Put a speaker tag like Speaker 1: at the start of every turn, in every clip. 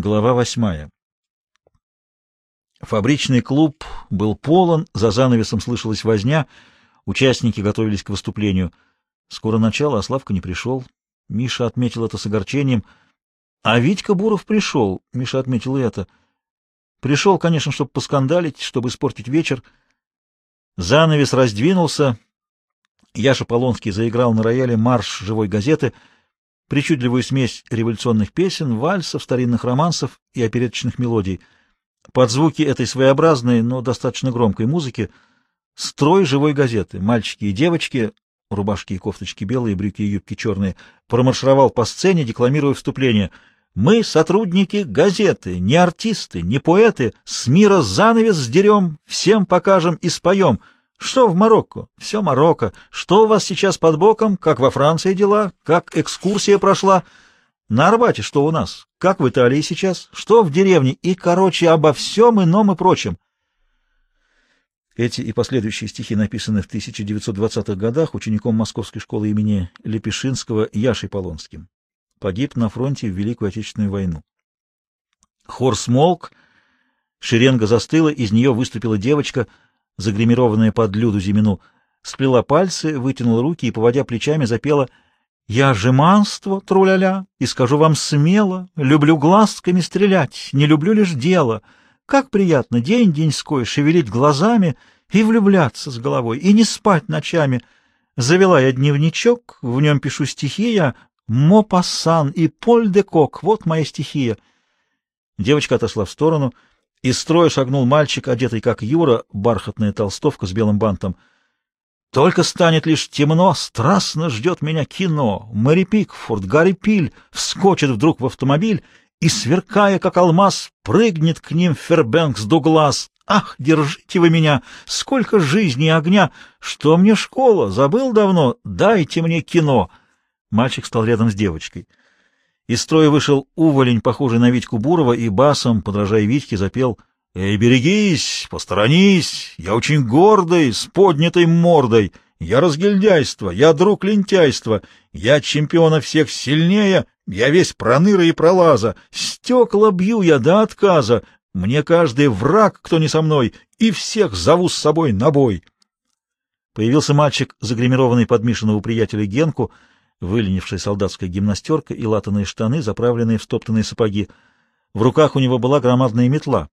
Speaker 1: Глава восьмая. Фабричный клуб был полон, за занавесом слышалась возня, участники готовились к выступлению. Скоро начало, а Славка не пришел. Миша отметил это с огорчением. А Витька Буров пришел, Миша отметил это. Пришел, конечно, чтобы поскандалить, чтобы испортить вечер. Занавес раздвинулся. Яша Полонский заиграл на рояле марш живой газеты — причудливую смесь революционных песен, вальсов, старинных романсов и опереточных мелодий. Под звуки этой своеобразной, но достаточно громкой музыки строй живой газеты, мальчики и девочки, рубашки и кофточки белые, брюки и юбки черные, промаршировал по сцене, декламируя вступление «Мы, сотрудники газеты, не артисты, не поэты, с мира занавес сдерем, всем покажем и споем». Что в Марокко? Все Марокко. Что у вас сейчас под боком? Как во Франции дела? Как экскурсия прошла? На Арбате что у нас? Как в Италии сейчас? Что в деревне? И, короче, обо всем ином и прочем. Эти и последующие стихи написаны в 1920-х годах учеником Московской школы имени Лепешинского Яшей Полонским. Погиб на фронте в Великую Отечественную войну. Хор смолк, шеренга застыла, из нее выступила девочка — загримированная под Люду Зимину, сплела пальцы, вытянула руки и, поводя плечами, запела «Я жеманство, труляля, и скажу вам смело, люблю глазками стрелять, не люблю лишь дело. Как приятно день деньской шевелить глазами и влюбляться с головой, и не спать ночами. Завела я дневничок, в нем пишу стихи я, Мопассан и Поль де Кок, вот моя стихия». Девочка отошла в сторону — из строя шагнул мальчик, одетый как Юра, бархатная толстовка с белым бантом. Только станет лишь темно, страстно ждет меня кино. Мэри Пикфорд, Гарри Пиль вскочит вдруг в автомобиль и, сверкая как алмаз, прыгнет к ним Фербенкс Дуглас. Ах, держите вы меня! Сколько жизни и огня! Что мне школа? Забыл давно? Дайте мне кино! Мальчик стал рядом с девочкой. Из строя вышел уволень, похожий на Витьку Бурова, и басом, подражая Витьке, запел «Эй, берегись, посторонись, я очень гордый, с поднятой мордой, я разгильдяйство, я друг лентяйства, я чемпиона всех сильнее, я весь проныра и пролаза, стекла бью я до отказа, мне каждый враг, кто не со мной, и всех зову с собой на бой». Появился мальчик, загримированный под Мишиного приятеля Генку, — выленившая солдатская гимнастерка и латаные штаны, заправленные в стоптанные сапоги. В руках у него была громадная метла.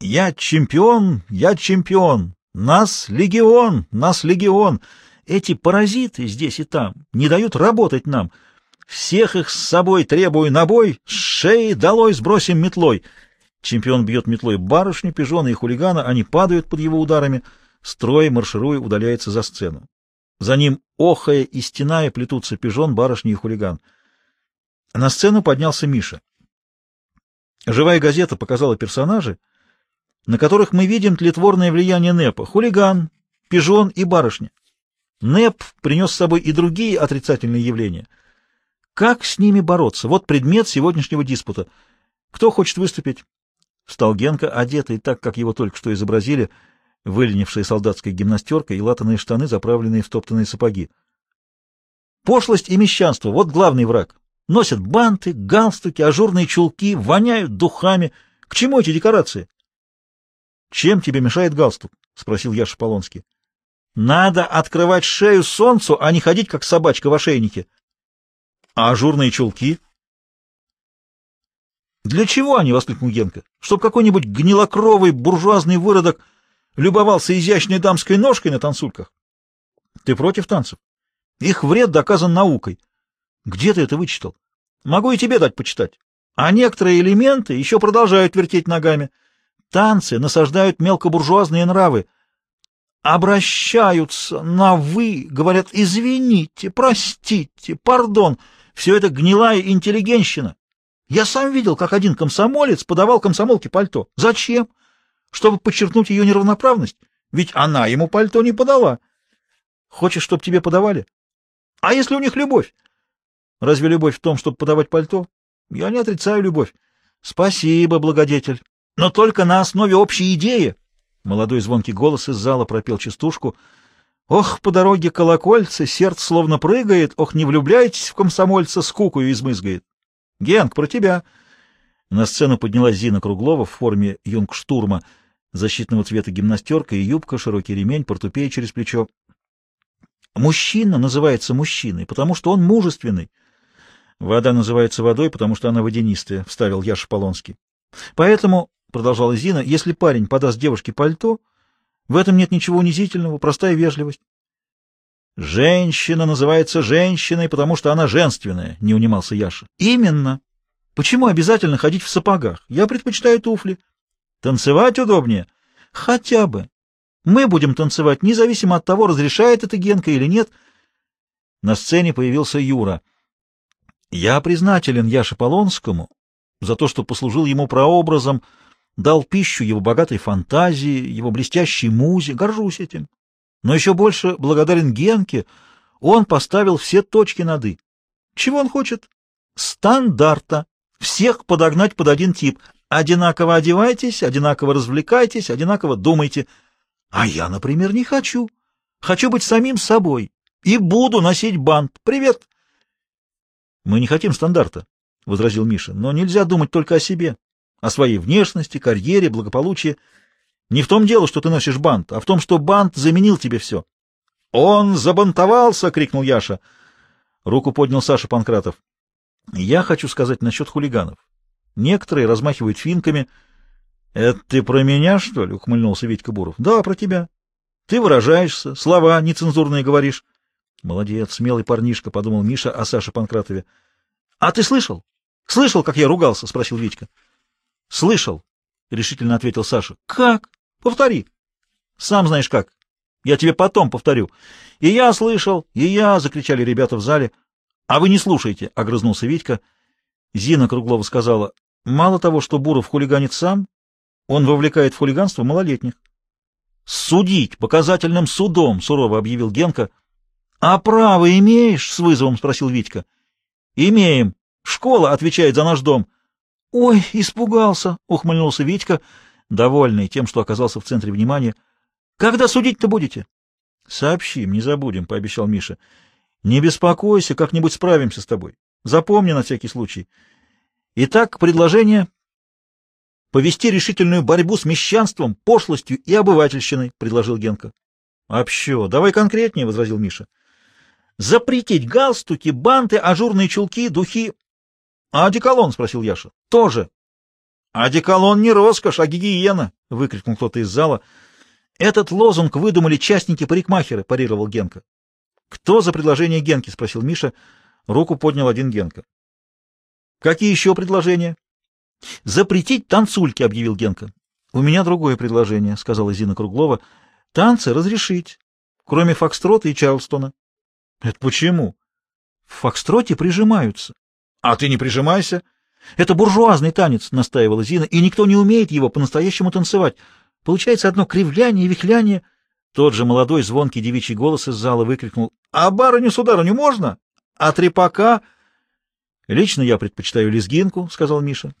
Speaker 1: «Я чемпион! Я чемпион! Нас легион! Нас легион! Эти паразиты здесь и там не дают работать нам. Всех их с собой требую на бой, с шеи долой сбросим метлой!» Чемпион бьет метлой барышню, пижона и хулигана, они падают под его ударами. Строй, маршируя, удаляется за сцену. За ним, охая и стеная, плетутся пижон, барышни и хулиган. На сцену поднялся Миша. Живая газета показала персонажи, на которых мы видим тлетворное влияние НЭПа — хулиган, пижон и барышня. НЭП принес с собой и другие отрицательные явления. Как с ними бороться? Вот предмет сегодняшнего диспута. Кто хочет выступить? Встал Генка, одетый так, как его только что изобразили — выленившая солдатская гимнастерка и латаные штаны, заправленные в стоптанные сапоги. Пошлость и мещанство — вот главный враг. Носят банты, галстуки, ажурные чулки, воняют духами. К чему эти декорации? — Чем тебе мешает галстук? — спросил Яша Полонский. — Надо открывать шею солнцу, а не ходить, как собачка в ошейнике. — А ажурные чулки? — Для чего они? — воскликнул Генка. — Чтоб какой-нибудь гнилокровый буржуазный выродок любовался изящной дамской ножкой на танцульках. Ты против танцев? Их вред доказан наукой. Где ты это вычитал? Могу и тебе дать почитать. А некоторые элементы еще продолжают вертеть ногами. Танцы насаждают мелкобуржуазные нравы. Обращаются на «вы», говорят «извините», «простите», «пардон». Все это гнилая интеллигенщина. Я сам видел, как один комсомолец подавал комсомолке пальто. Зачем? Чтобы подчеркнуть ее неравноправность? Ведь она ему пальто не подала. Хочешь, чтобы тебе подавали? А если у них любовь? Разве любовь в том, чтобы подавать пальто? Я не отрицаю любовь. Спасибо, благодетель. Но только на основе общей идеи. Молодой звонкий голос из зала пропел частушку. Ох, по дороге колокольцы, сердце словно прыгает, ох, не влюбляйтесь в комсомольца, скукую измызгает. Генк, про тебя. На сцену поднялась Зина Круглова в форме юнгштурма, защитного цвета гимнастерка и юбка, широкий ремень, портупея через плечо. Мужчина называется мужчиной, потому что он мужественный. Вода называется водой, потому что она водянистая, — вставил Яша Полонский. Поэтому, — продолжала Зина, — если парень подаст девушке пальто, в этом нет ничего унизительного, простая вежливость. Женщина называется женщиной, потому что она женственная, — не унимался Яша. Именно. Почему обязательно ходить в сапогах? Я предпочитаю туфли. Танцевать удобнее? Хотя бы. Мы будем танцевать, независимо от того, разрешает это Генка или нет. На сцене появился Юра. Я признателен Яше Полонскому за то, что послужил ему прообразом, дал пищу его богатой фантазии, его блестящей музе, горжусь этим. Но еще больше благодарен Генке, он поставил все точки над «и». Чего он хочет? Стандарта. Всех подогнать под один тип. Одинаково одевайтесь, одинаково развлекайтесь, одинаково думайте. А я, например, не хочу. Хочу быть самим собой. И буду носить бант. Привет. Мы не хотим стандарта, — возразил Миша. Но нельзя думать только о себе. О своей внешности, карьере, благополучии. Не в том дело, что ты носишь бант, а в том, что бант заменил тебе все. — Он забантовался! — крикнул Яша. Руку поднял Саша Панкратов. Я хочу сказать насчет хулиганов. Некоторые размахивают финками. — Это ты про меня, что ли? — ухмыльнулся Витька Буров. — Да, про тебя. Ты выражаешься, слова нецензурные говоришь. — Молодец, смелый парнишка, — подумал Миша о Саше Панкратове. — А ты слышал? Слышал, как я ругался? — спросил Витька. — Слышал, — решительно ответил Саша. — Как? Повтори. — Сам знаешь как. Я тебе потом повторю. — И я слышал, и я, — закричали ребята в зале. — А вы не слушайте, — огрызнулся Витька. Зина Круглова сказала, — мало того, что Буров хулиганит сам, он вовлекает в хулиганство малолетних. — Судить показательным судом, — сурово объявил Генка. — А право имеешь? — с вызовом спросил Витька. — Имеем. Школа отвечает за наш дом. — Ой, испугался, — ухмыльнулся Витька, довольный тем, что оказался в центре внимания. — Когда судить-то будете? — Сообщим, не забудем, — пообещал Миша. Не беспокойся, как-нибудь справимся с тобой. Запомни на всякий случай. Итак, предложение — повести решительную борьбу с мещанством, пошлостью и обывательщиной, — предложил Генка. — Общо, давай конкретнее, — возразил Миша. — Запретить галстуки, банты, ажурные чулки, духи. — А одеколон? — спросил Яша. — Тоже. — Одеколон не роскошь, а гигиена, — выкрикнул кто-то из зала. — Этот лозунг выдумали частники-парикмахеры, — парировал Генка. «Кто за предложение Генки?» — спросил Миша. Руку поднял один Генка. «Какие еще предложения?» «Запретить танцульки», — объявил Генка. «У меня другое предложение», — сказала Зина Круглова. «Танцы разрешить, кроме фокстрота и Чарлстона». «Это почему?» «В фокстроте прижимаются». «А ты не прижимайся». «Это буржуазный танец», — настаивала Зина, — «и никто не умеет его по-настоящему танцевать. Получается одно кривляние и вихляние». Тот же молодой звонкий девичий голос из зала выкрикнул «А барыню-сударыню можно? А трепака?» «Лично я предпочитаю лезгинку», — сказал Миша.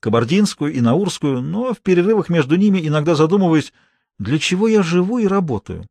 Speaker 1: «Кабардинскую и наурскую, но в перерывах между ними иногда задумываюсь, для чего я живу и работаю.